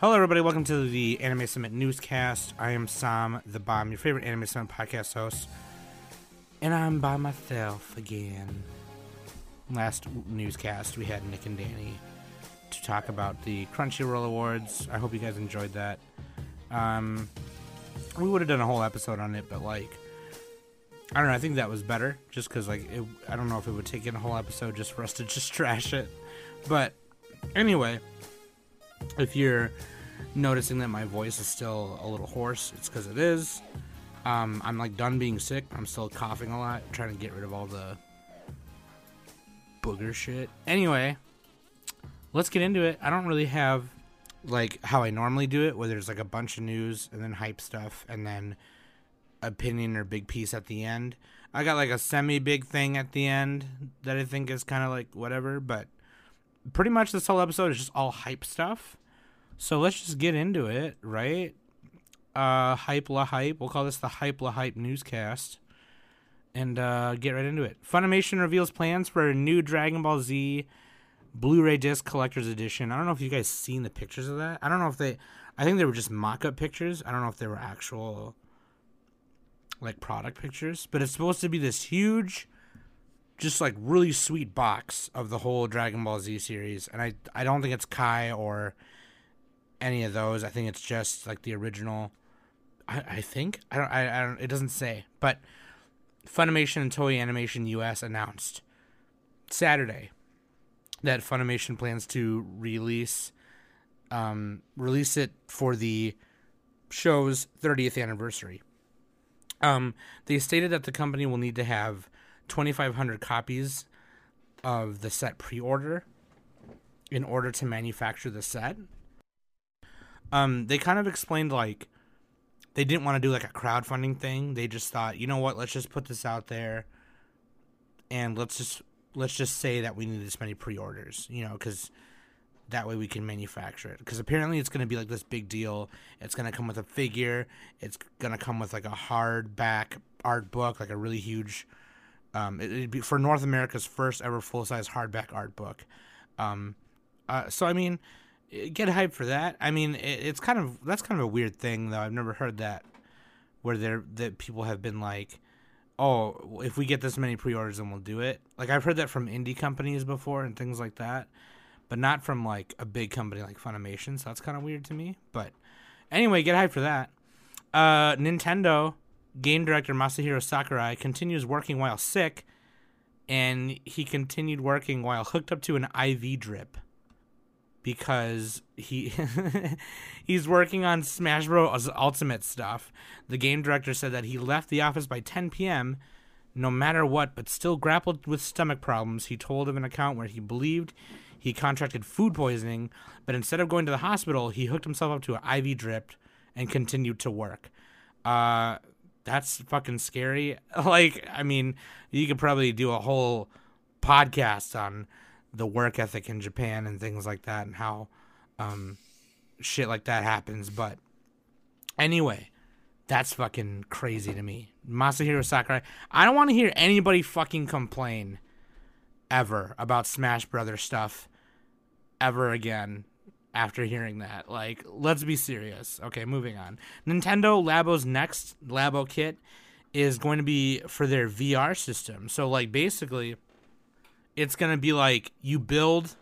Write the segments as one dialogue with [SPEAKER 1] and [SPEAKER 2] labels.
[SPEAKER 1] Hello, everybody. Welcome to the Anime Summit newscast. I am Sam the Bomb, your favorite Anime Summit podcast host, and I'm by myself again. Last newscast, we had Nick and Danny to talk about the Crunchyroll Awards. I hope you guys enjoyed that. Um, we would have done a whole episode on it, but like, I don't know. I think that was better, just because like, it, I don't know if it would take in a whole episode just for us to just trash it. But anyway, if you're noticing that my voice is still a little hoarse, it's because it is. Um, I'm like done being sick. I'm still coughing a lot, trying to get rid of all the booger shit. Anyway, let's get into it. I don't really have like how I normally do it, where there's like a bunch of news and then hype stuff and then opinion or big piece at the end. I got like a semi big thing at the end that I think is kind of like whatever, but pretty much this whole episode is just all hype stuff. So let's just get into it, right? Uh, hype la hype. We'll call this the hype la hype newscast, and uh, get right into it. Funimation reveals plans for a new Dragon Ball Z Blu-ray disc collector's edition. I don't know if you guys seen the pictures of that. I don't know if they. I think they were just mock-up pictures. I don't know if they were actual like product pictures, but it's supposed to be this huge just like really sweet box of the whole Dragon Ball Z series, and I I don't think it's Kai or any of those. I think it's just like the original. I, I think I don't I, I don't it doesn't say, but Funimation and Toei Animation US announced Saturday that Funimation plans to release um, release it for the show's 30th anniversary. Um, they stated that the company will need to have 2,500 copies of the set pre-order in order to manufacture the set. Um, they kind of explained like they didn't want to do like a crowdfunding thing. They just thought, you know what, let's just put this out there, and let's just let's just say that we need this many pre-orders, you know, because that way we can manufacture it. Because apparently it's going to be like this big deal. It's going to come with a figure. It's going to come with like a hardback art book, like a really huge. Um, it, would be for North America's first ever full size hardback art book. Um, uh, so I mean, get hyped for that. I mean, it, it's kind of that's kind of a weird thing though. I've never heard that where there that people have been like, oh, if we get this many pre-orders, then we'll do it. Like I've heard that from indie companies before and things like that, but not from like a big company like Funimation. So that's kind of weird to me. But anyway, get hyped for that. Uh, Nintendo game director Masahiro Sakurai continues working while sick, and he continued working while hooked up to an IV drip because he he's working on Smash Bros. Ultimate stuff. The game director said that he left the office by 10 p.m. no matter what, but still grappled with stomach problems. He told of an account where he believed he contracted food poisoning, but instead of going to the hospital, he hooked himself up to an IV drip and continued to work. Uh, that's fucking scary. Like, I mean, you could probably do a whole podcast on the work ethic in Japan and things like that and how um, shit like that happens. But anyway, that's fucking crazy to me. Masahiro Sakurai. I don't want to hear anybody fucking complain ever about Smash Brothers stuff ever again after hearing that. Like, let's be serious. Okay, moving on. Nintendo Labo's next Labo kit is going to be for their VR system. So, like, basically it's gonna be like you build.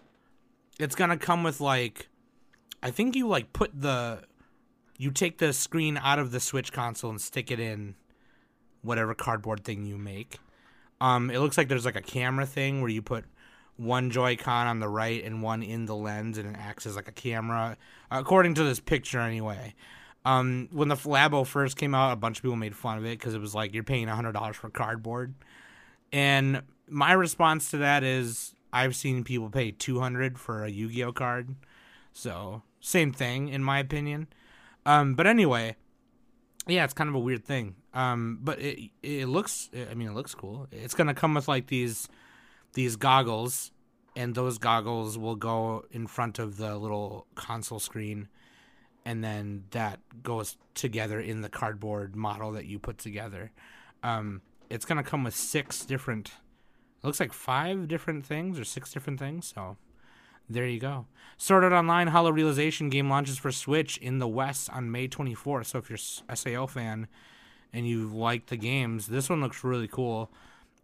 [SPEAKER 1] It's gonna come with like, I think you like put the, you take the screen out of the Switch console and stick it in, whatever cardboard thing you make. Um, it looks like there's like a camera thing where you put one Joy-Con on the right and one in the lens, and it acts as like a camera, according to this picture anyway. Um, when the Labo first came out, a bunch of people made fun of it because it was like you're paying hundred dollars for cardboard, and my response to that is I've seen people pay 200 for a Yu-Gi-Oh card. So, same thing in my opinion. Um, but anyway, yeah, it's kind of a weird thing. Um, but it it looks I mean it looks cool. It's going to come with like these these goggles and those goggles will go in front of the little console screen and then that goes together in the cardboard model that you put together. Um, it's going to come with six different looks like five different things or six different things. So there you go. Art Online Hollow Realization game launches for Switch in the West on May 24th. So if you're SAO fan and you like the games, this one looks really cool.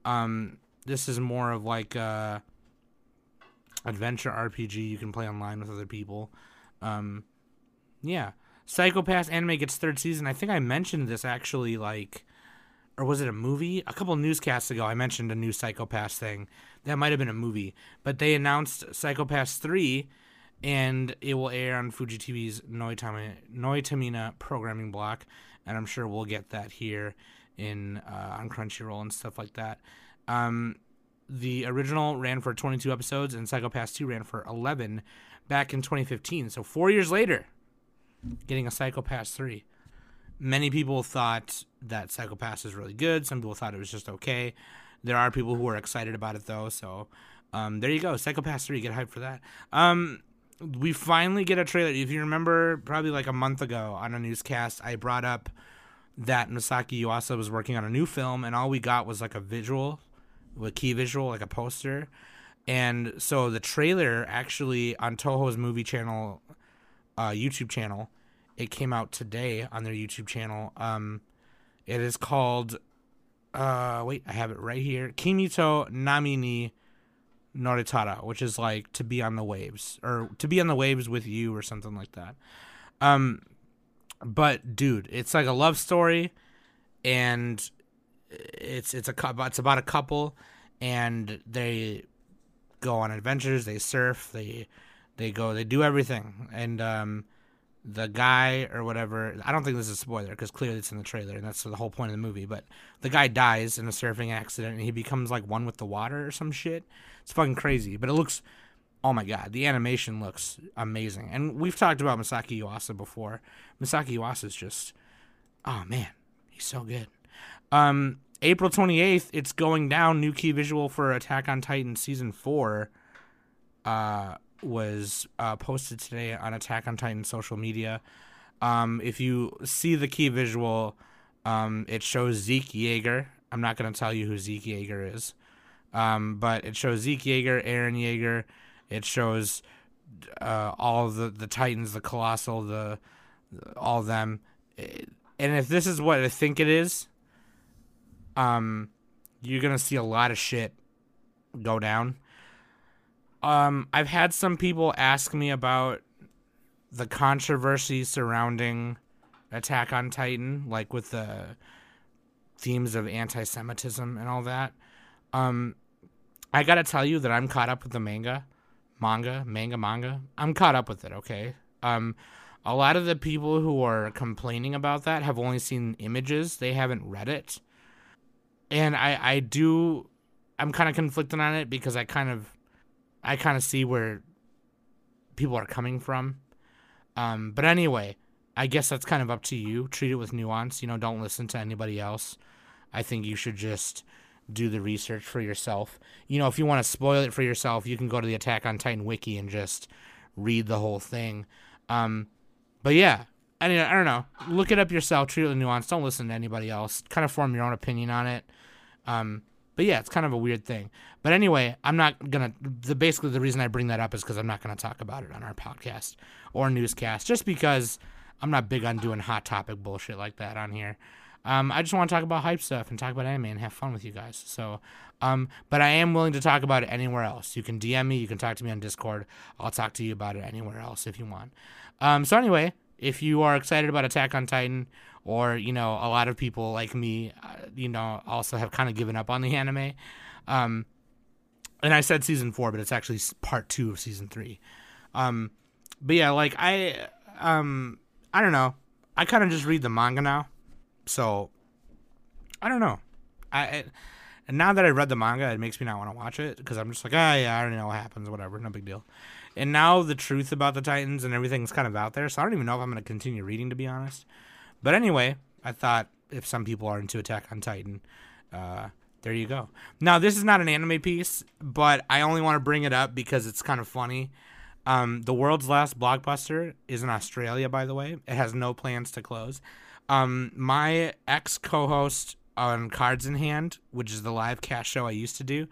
[SPEAKER 1] Um, this is more of like a adventure RPG you can play online with other people. Um, yeah, Psycho-Pass anime gets third season. I think I mentioned this actually, like, or was it a movie? A couple newscasts ago, I mentioned a new Psycho-Pass thing. That might have been a movie, but they announced Psycho-Pass three and it will air on Fuji TV's Noitamina, Noitamina programming block, and I'm sure we'll get that here in uh, on Crunchyroll and stuff like that. Um, the original ran for 22 episodes, and Psycho-Pass 2 ran for 11 back in 2015. So four years later, getting a Psycho-Pass 3. Many people thought that Psycho-Pass is really good. Some people thought it was just okay. There are people who are excited about it though. So um, there you go, Psycho-Pass 3. Get hyped for that. Um, we finally get a trailer. If you remember, probably like a month ago on a newscast, I brought up that Masaki Yuasa was working on a new film, and all we got was like a visual, a key visual, like a poster. And so the trailer actually on Toho's movie channel, uh, YouTube channel, it came out today on their YouTube channel. Um, it is called, uh, wait, I have it right here. Kimito Namini Noritara, which is like to be on the waves or to be on the waves with you or something like that. Um, but dude, it's like a love story, and it's it's a it's about a couple, and they go on adventures, they surf, they they go, they do everything, and um, the guy or whatever i don't think this is a spoiler because clearly it's in the trailer and that's the whole point of the movie but the guy dies in a surfing accident and he becomes like one with the water or some shit. It's fucking crazy but it looks oh my god the animation looks amazing. And we've talked about masaki yuasa before. Masaki yuasa is just oh man he's so good. Um april 28th it's going down new key visual for attack on titan season 4 uh was uh, posted today on Attack on Titan social media. Um, if you see the key visual, um, it shows Zeke Yeager. I'm not going to tell you who Zeke Yeager is, um, but it shows Zeke Yeager, Eren Yeager. It shows uh, all the the Titans, the Colossal, the all of them. And if this is what I think it is, um, you're gonna see a lot of shit go down. Um, I've had some people ask me about the controversy surrounding Attack on Titan, like with the themes of anti-Semitism and all that. Um, I gotta tell you that I'm caught up with the manga, manga, manga, manga. I'm caught up with it. Okay. Um, a lot of the people who are complaining about that have only seen images; they haven't read it. And I, I do, I'm kind of conflicted on it because I kind of I kind of see where people are coming from. Um, but anyway, I guess that's kind of up to you. Treat it with nuance. You know, don't listen to anybody else. I think you should just do the research for yourself. You know, if you want to spoil it for yourself, you can go to the Attack on Titan wiki and just read the whole thing. Um, but yeah, I mean, I don't know. Look it up yourself. Treat it with nuance. Don't listen to anybody else. Kind of form your own opinion on it. Um, but yeah, it's kind of a weird thing. But anyway, I'm not gonna. The basically the reason I bring that up is because I'm not gonna talk about it on our podcast or newscast, just because I'm not big on doing hot topic bullshit like that on here. Um, I just want to talk about hype stuff and talk about anime and have fun with you guys. So, um, but I am willing to talk about it anywhere else. You can DM me, you can talk to me on Discord. I'll talk to you about it anywhere else if you want. Um, so anyway, if you are excited about Attack on Titan or you know a lot of people like me uh, you know also have kind of given up on the anime. Um and i said season four but it's actually part two of season three. Um but yeah like i um i don't know. I kind of just read the manga now. So i don't know. I and now that i read the manga it makes me not want to watch it because i'm just like ah oh, yeah i already know what happens whatever no big deal and now the truth about the titans and everything's kind of out there so i don't even know if i'm going to continue reading to be honest but anyway, I thought if some people are into Attack on Titan, uh, there you go. Now, this is not an anime piece, but I only want to bring it up because it's kind of funny. Um, the world's last blockbuster is in Australia, by the way. It has no plans to close. Um, my ex co host on Cards in Hand, which is the live cast show I used to do,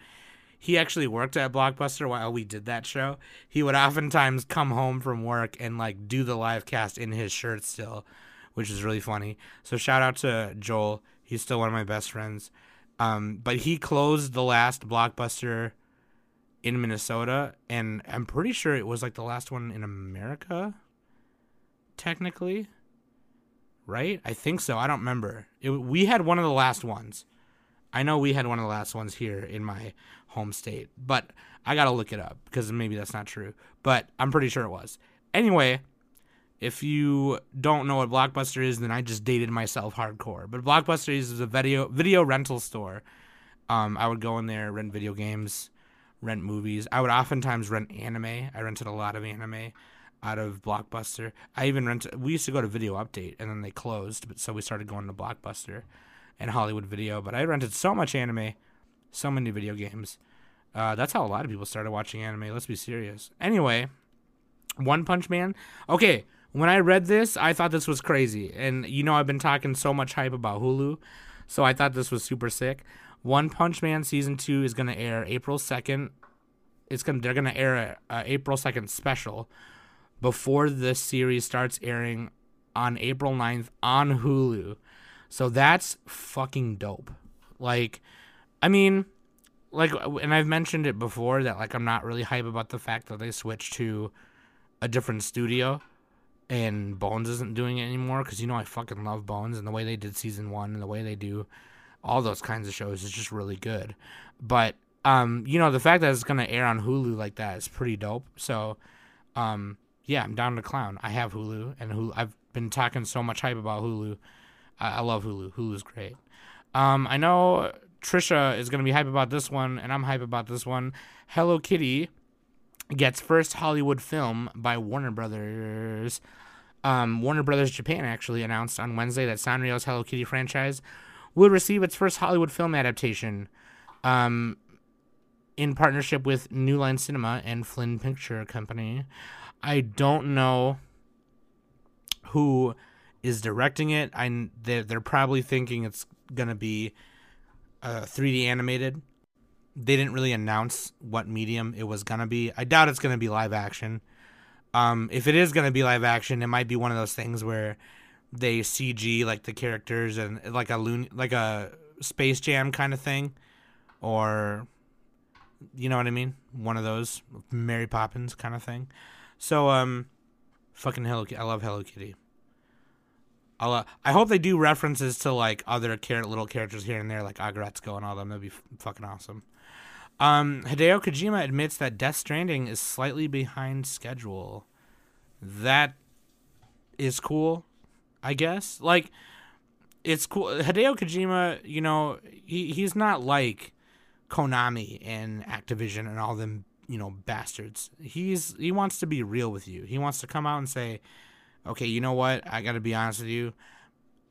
[SPEAKER 1] he actually worked at Blockbuster while we did that show. He would oftentimes come home from work and like do the live cast in his shirt still, which is really funny. So shout out to Joel. He's still one of my best friends. Um, but he closed the last Blockbuster in Minnesota, and I'm pretty sure it was like the last one in America. Technically, right? I think so. I don't remember. It, we had one of the last ones. I know we had one of the last ones here in my home state, but I gotta look it up because maybe that's not true. But I'm pretty sure it was. Anyway, if you don't know what Blockbuster is, then I just dated myself hardcore. But Blockbuster is a video video rental store. Um, I would go in there, rent video games, rent movies. I would oftentimes rent anime. I rented a lot of anime out of Blockbuster. I even rented. We used to go to Video Update, and then they closed. But so we started going to Blockbuster and Hollywood Video. But I rented so much anime, so many video games. Uh, that's how a lot of people started watching anime. Let's be serious. Anyway, One Punch Man. Okay, when I read this, I thought this was crazy. And you know, I've been talking so much hype about Hulu, so I thought this was super sick. One Punch Man season two is gonna air April second. It's gonna they're gonna air a, a April second special before the series starts airing on April 9th on Hulu. So that's fucking dope. Like, I mean, like, and I've mentioned it before that, like, I'm not really hype about the fact that they switched to a different studio and Bones isn't doing it anymore because, you know, I fucking love Bones and the way they did season one and the way they do all those kinds of shows is just really good. But, um, you know, the fact that it's going to air on Hulu like that is pretty dope. So, um, yeah, I'm down to clown. I have Hulu and Hulu. I've been talking so much hype about Hulu I, I love Hulu. Hulu's great. Um, I know Trisha is gonna be hype about this one, and I'm hype about this one. Hello Kitty gets first Hollywood film by Warner Brothers. Um, Warner Brothers Japan actually announced on Wednesday that Sanrio's Hello Kitty franchise will receive its first Hollywood film adaptation, um, in partnership with New Line Cinema and Flynn Picture Company. I don't know who is directing it. I they're, they're probably thinking it's gonna be uh, 3D animated. They didn't really announce what medium it was gonna be. I doubt it's gonna be live action. Um, if it is gonna be live action, it might be one of those things where they CG like the characters and like a loon like a Space Jam kind of thing, or you know what I mean, one of those Mary Poppins kind of thing. So um, fucking Hello, I love Hello Kitty. I'll, I hope they do references to like other char- little characters here and there, like Aggretsuko and all them. That'd be f- fucking awesome. Um, Hideo Kojima admits that Death Stranding is slightly behind schedule. That is cool, I guess. Like, it's cool. Hideo Kojima, you know, he he's not like Konami and Activision and all them, you know, bastards. He's he wants to be real with you. He wants to come out and say, okay, you know what? I got to be honest with you.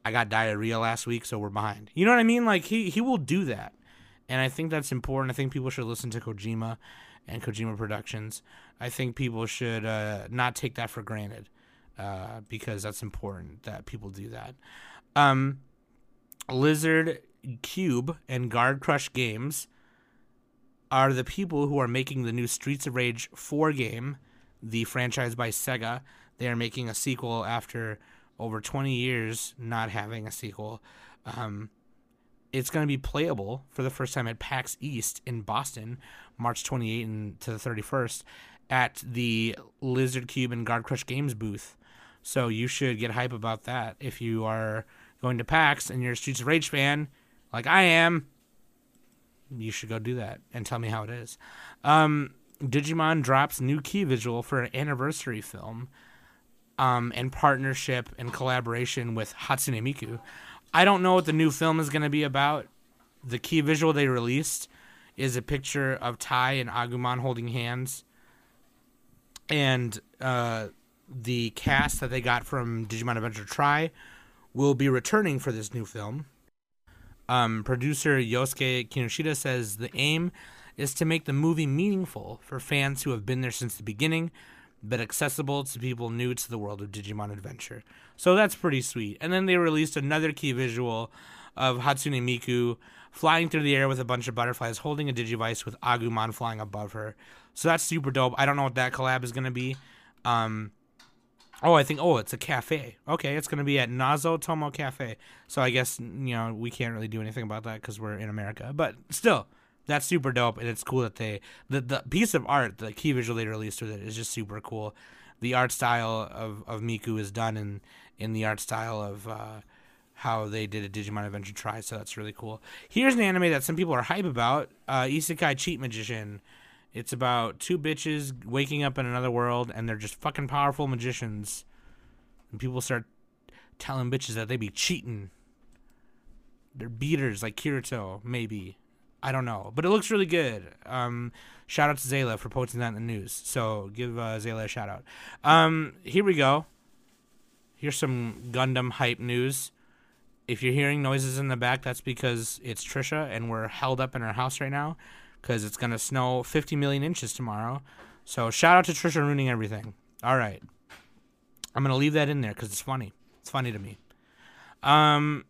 [SPEAKER 1] I got diarrhea last week, so we're behind. You know what I mean? Like he he will do that, and I think that's important. I think people should listen to Kojima and Kojima Productions. I think people should uh, not take that for granted uh, because that's important that people do that. Um, Lizard Cube and Guard Crush Games are the people who are making the new Streets of Rage 4 game, the franchise by Sega they are making a sequel after over 20 years not having a sequel. Um, it's going to be playable for the first time at PAX East in Boston, March 28th and to the 31st, at the Lizardcube and Guard Crush Games booth. So you should get hype about that if you are going to PAX and you're a Streets of Rage fan, like I am. You should go do that and tell me how it is. Um, Digimon drops new key visual for an anniversary film um, in partnership and collaboration with Hatsune Miku. I don't know what the new film is going to be about. The key visual they released is a picture of Tai and Agumon holding hands. And uh, the cast that they got from Digimon Adventure Tri will be returning for this new film. Um, producer Yosuke Kinoshita says the aim is to make the movie meaningful for fans who have been there since the beginning but accessible to people new to the world of Digimon Adventure. So that's pretty sweet. And then they released another key visual of Hatsune Miku flying through the air with a bunch of butterflies, holding a Digivice with Agumon flying above her. So that's super dope. I don't know what that collab is gonna be. Um, oh, I think oh, it's a cafe. Okay, it's gonna be at Nazo Tomo Cafe. So I guess you know we can't really do anything about that because we're in America. But still, that's super dope, and it's cool that they the the piece of art, the key visual they released with it is just super cool. The art style of, of Miku is done in in the art style of uh, how they did a Digimon Adventure Tri, so that's really cool. Here's an anime that some people are hype about: uh, Isekai Cheat Magician. It's about two bitches waking up in another world, and they're just fucking powerful magicians. And people start telling bitches that they be cheating. They're beaters like Kirito, maybe. I don't know, but it looks really good. Um, shout out to Zayla for posting that in the news. So give uh, Zayla a shout out. Um, here we go. Here's some Gundam hype news. If you're hearing noises in the back, that's because it's Trisha and we're held up in our house right now because it's gonna snow 50 million inches tomorrow. So shout out to Trisha ruining everything. All right, I'm gonna leave that in there because it's funny. It's funny to me. Um,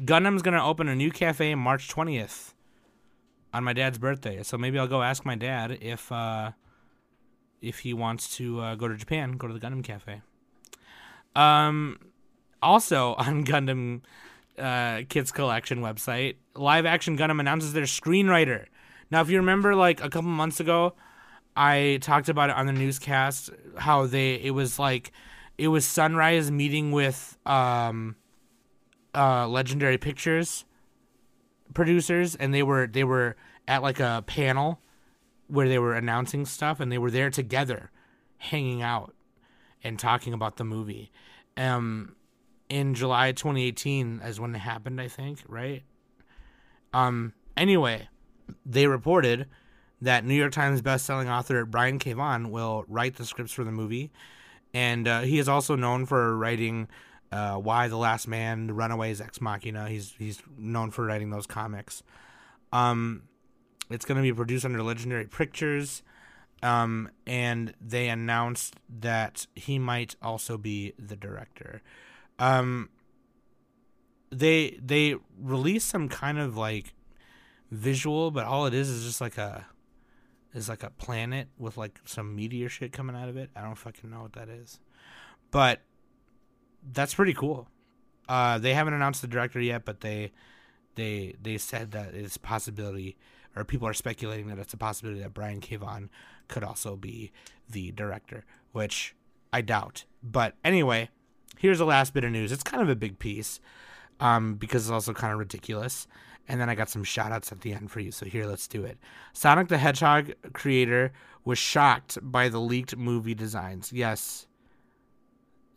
[SPEAKER 1] Gundam's gonna open a new cafe March 20th on my dad's birthday. So maybe I'll go ask my dad if uh, if he wants to uh, go to Japan, go to the Gundam Cafe. Um, also on Gundam uh, Kids Collection website, Live Action Gundam announces their screenwriter. Now, if you remember, like a couple months ago, I talked about it on the newscast how they it was like it was Sunrise meeting with um, uh, Legendary Pictures producers and they were they were at like a panel where they were announcing stuff and they were there together hanging out and talking about the movie. Um in July 2018 as when it happened I think right? Um anyway they reported that New York Times best-selling author Brian K. Vaughan will write the scripts for the movie. And uh, he is also known for writing uh, Y the Last Man, The Runaways, Ex Machina. He's he's known for writing those comics. Um, it's going to be produced under Legendary Pictures, um, and they announced that he might also be the director. Um, they they released some kind of like visual, but all it is is just like a is like a planet with like some meteor shit coming out of it. I don't fucking know what that is, but that's pretty cool. Uh, they haven't announced the director yet, but they they they said that it's a possibility, or people are speculating that it's a possibility that Brian K. Vaughan could also be the director, which I doubt. But anyway, here's the last bit of news. It's kind of a big piece, um, because it's also kind of ridiculous. And then I got some shout outs at the end for you. So here, let's do it. Sonic the Hedgehog creator was shocked by the leaked movie designs. Yes,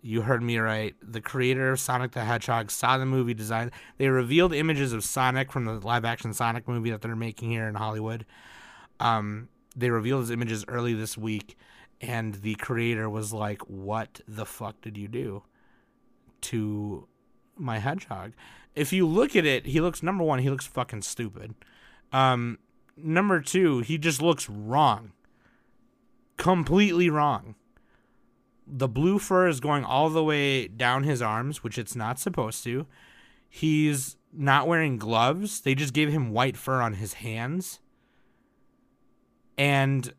[SPEAKER 1] you heard me right. The creator of Sonic the Hedgehog saw the movie design. They revealed images of Sonic from the live action Sonic movie that they're making here in Hollywood. Um, they revealed his images early this week, and the creator was like, What the fuck did you do to my hedgehog? If you look at it, he looks, number one, he looks fucking stupid. Um, number two, he just looks wrong. Completely wrong the blue fur is going all the way down his arms, which it's not supposed to. He's not wearing gloves. They just gave him white fur on his hands. And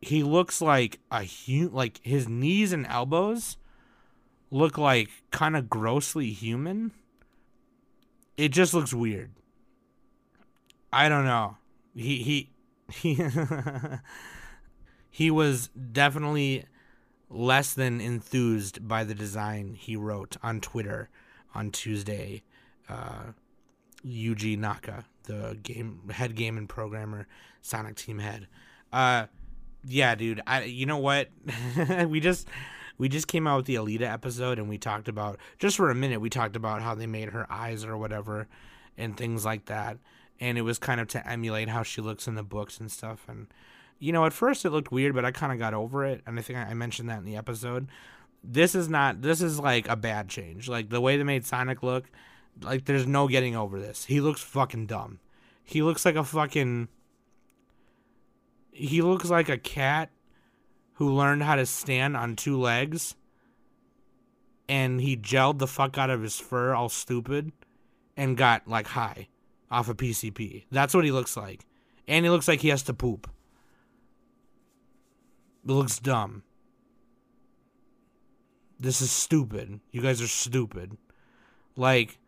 [SPEAKER 1] he looks like a human, like his knees and elbows look like kind of grossly human. It just looks weird. I don't know. He he he he was definitely less than enthused by the design he wrote on Twitter on Tuesday. Uh, Yuji Naka, the game head game and programmer, Sonic Team head. Uh, yeah, dude. I you know what? we just we just came out with the Alita episode and we talked about just for a minute we talked about how they made her eyes or whatever and things like that. And it was kind of to emulate how she looks in the books and stuff and you know, at first it looked weird, but I kind of got over it, and I think I mentioned that in the episode. This is not. This is like a bad change. Like the way they made Sonic look, like there's no getting over this. He looks fucking dumb. He looks like a fucking. He looks like a cat who learned how to stand on two legs and he gelled the fuck out of his fur all stupid and got like high off of PCP. That's what he looks like. And he looks like he has to poop. It looks dumb. This is stupid. You guys are stupid. Like,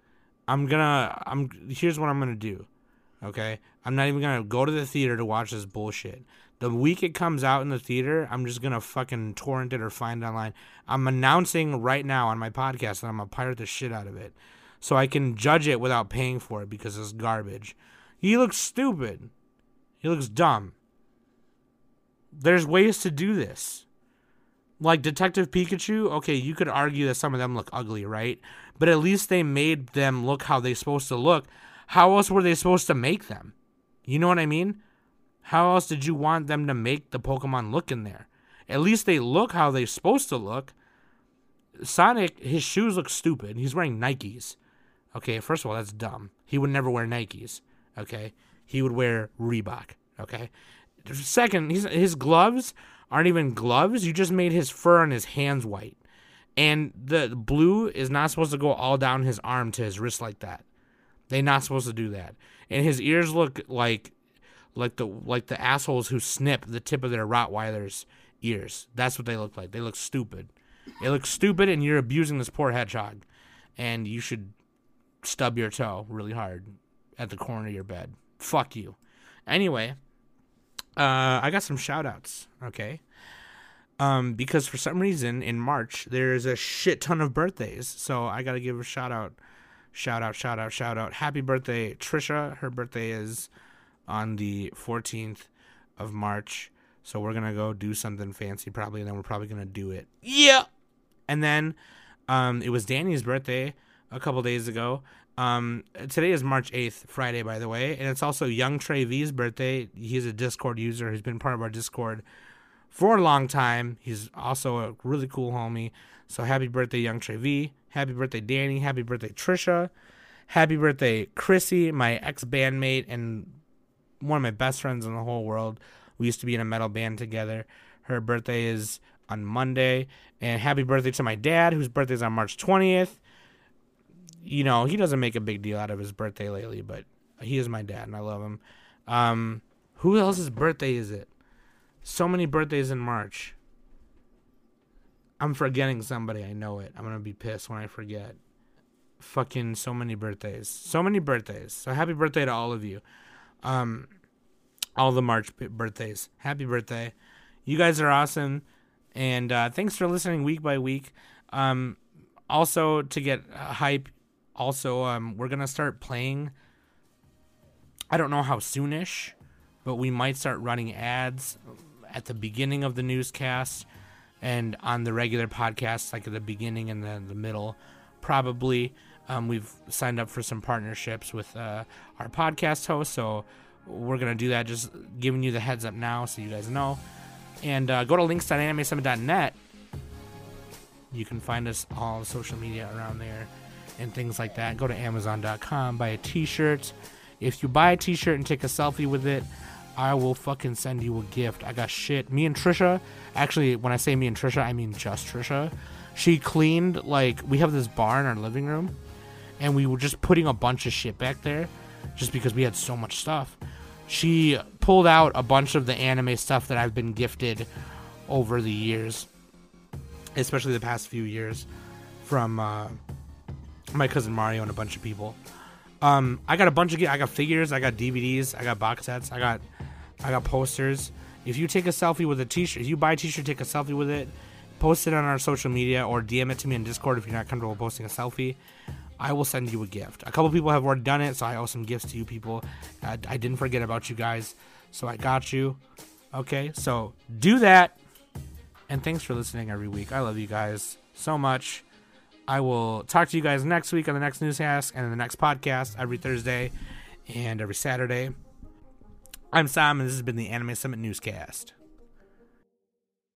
[SPEAKER 1] I'm gonna. I'm. Here's what I'm gonna do. Okay, I'm not even gonna go to the theater to watch this bullshit. The week it comes out in the theater, I'm just gonna fucking torrent it or find it online. I'm announcing right now on my podcast that I'm gonna pirate the shit out of it, so I can judge it without paying for it because it's garbage. He looks stupid. He looks dumb. There's ways to do this. Like Detective Pikachu, okay, you could argue that some of them look ugly, right? But at least they made them look how they're supposed to look. How else were they supposed to make them? You know what I mean? How else did you want them to make the Pokemon look in there? At least they look how they're supposed to look. Sonic, his shoes look stupid. He's wearing Nikes. Okay, first of all, that's dumb. He would never wear Nikes. Okay, he would wear Reebok. Okay, second, his gloves aren't even gloves. You just made his fur on his hands white, and the blue is not supposed to go all down his arm to his wrist like that. They're not supposed to do that. And his ears look like like the like the assholes who snip the tip of their Rottweiler's ears. That's what they look like. They look stupid. They look stupid, and you're abusing this poor hedgehog. And you should stub your toe really hard at the corner of your bed. Fuck you. Anyway, uh, I got some shout outs, okay? Um, because for some reason in March there's a shit ton of birthdays. So I gotta give a shout out. Shout out, shout out, shout out. Happy birthday, Trisha. Her birthday is on the 14th of March. So we're gonna go do something fancy probably, and then we're probably gonna do it. Yeah. And then um, it was Danny's birthday a couple days ago. Um, today is March 8th, Friday, by the way, and it's also Young Trey V's birthday. He's a Discord user who's been part of our Discord for a long time. He's also a really cool homie. So happy birthday, Young Trey V. Happy birthday, Danny. Happy birthday, Trisha. Happy birthday, Chrissy, my ex bandmate and one of my best friends in the whole world. We used to be in a metal band together. Her birthday is on Monday. And happy birthday to my dad, whose birthday is on March 20th. You know, he doesn't make a big deal out of his birthday lately, but he is my dad and I love him. Um, who else's birthday is it? So many birthdays in March. I'm forgetting somebody. I know it. I'm going to be pissed when I forget. Fucking so many birthdays. So many birthdays. So happy birthday to all of you. Um, all the March birthdays. Happy birthday. You guys are awesome. And uh, thanks for listening week by week. Um, also, to get hype, also, um, we're to start playing. I don't know how soonish, but we might start running ads at the beginning of the newscast and on the regular podcast, like at the beginning and then the middle. Probably, um, we've signed up for some partnerships with uh, our podcast host, so we're gonna do that. Just giving you the heads up now, so you guys know. And uh, go to links.animesummit.net. You can find us all social media around there and things like that. Go to Amazon.com, buy a T-shirt. If you buy a T-shirt and take a selfie with it, I will fucking send you a gift. I got shit. Me and Trisha, actually, when I say me and Trisha, I mean just Trisha. She cleaned, like, we have this bar in our living room, and we were just putting a bunch of shit back there just because we had so much stuff. She pulled out a bunch of the anime stuff that I've been gifted over the years, especially the past few years, from uh, my cousin Mario and a bunch of people. Um, I got a bunch of I got figures, I got DVDs, I got box sets, I got I got posters. If you take a selfie with a t-shirt, if you buy a t-shirt, take a selfie with it, post it on our social media or DM it to me in Discord if you're not comfortable posting a selfie. I will send you a gift. A couple people have already done it, so I owe some gifts to you people. I, I didn't forget about you guys, so I got you. Okay, so do that. And thanks for listening every week. I love you guys so much. I will talk to you guys next week on the next newscast and the next podcast every Thursday and every Saturday. I'm Sam, and this has been the Anime Summit Newscast.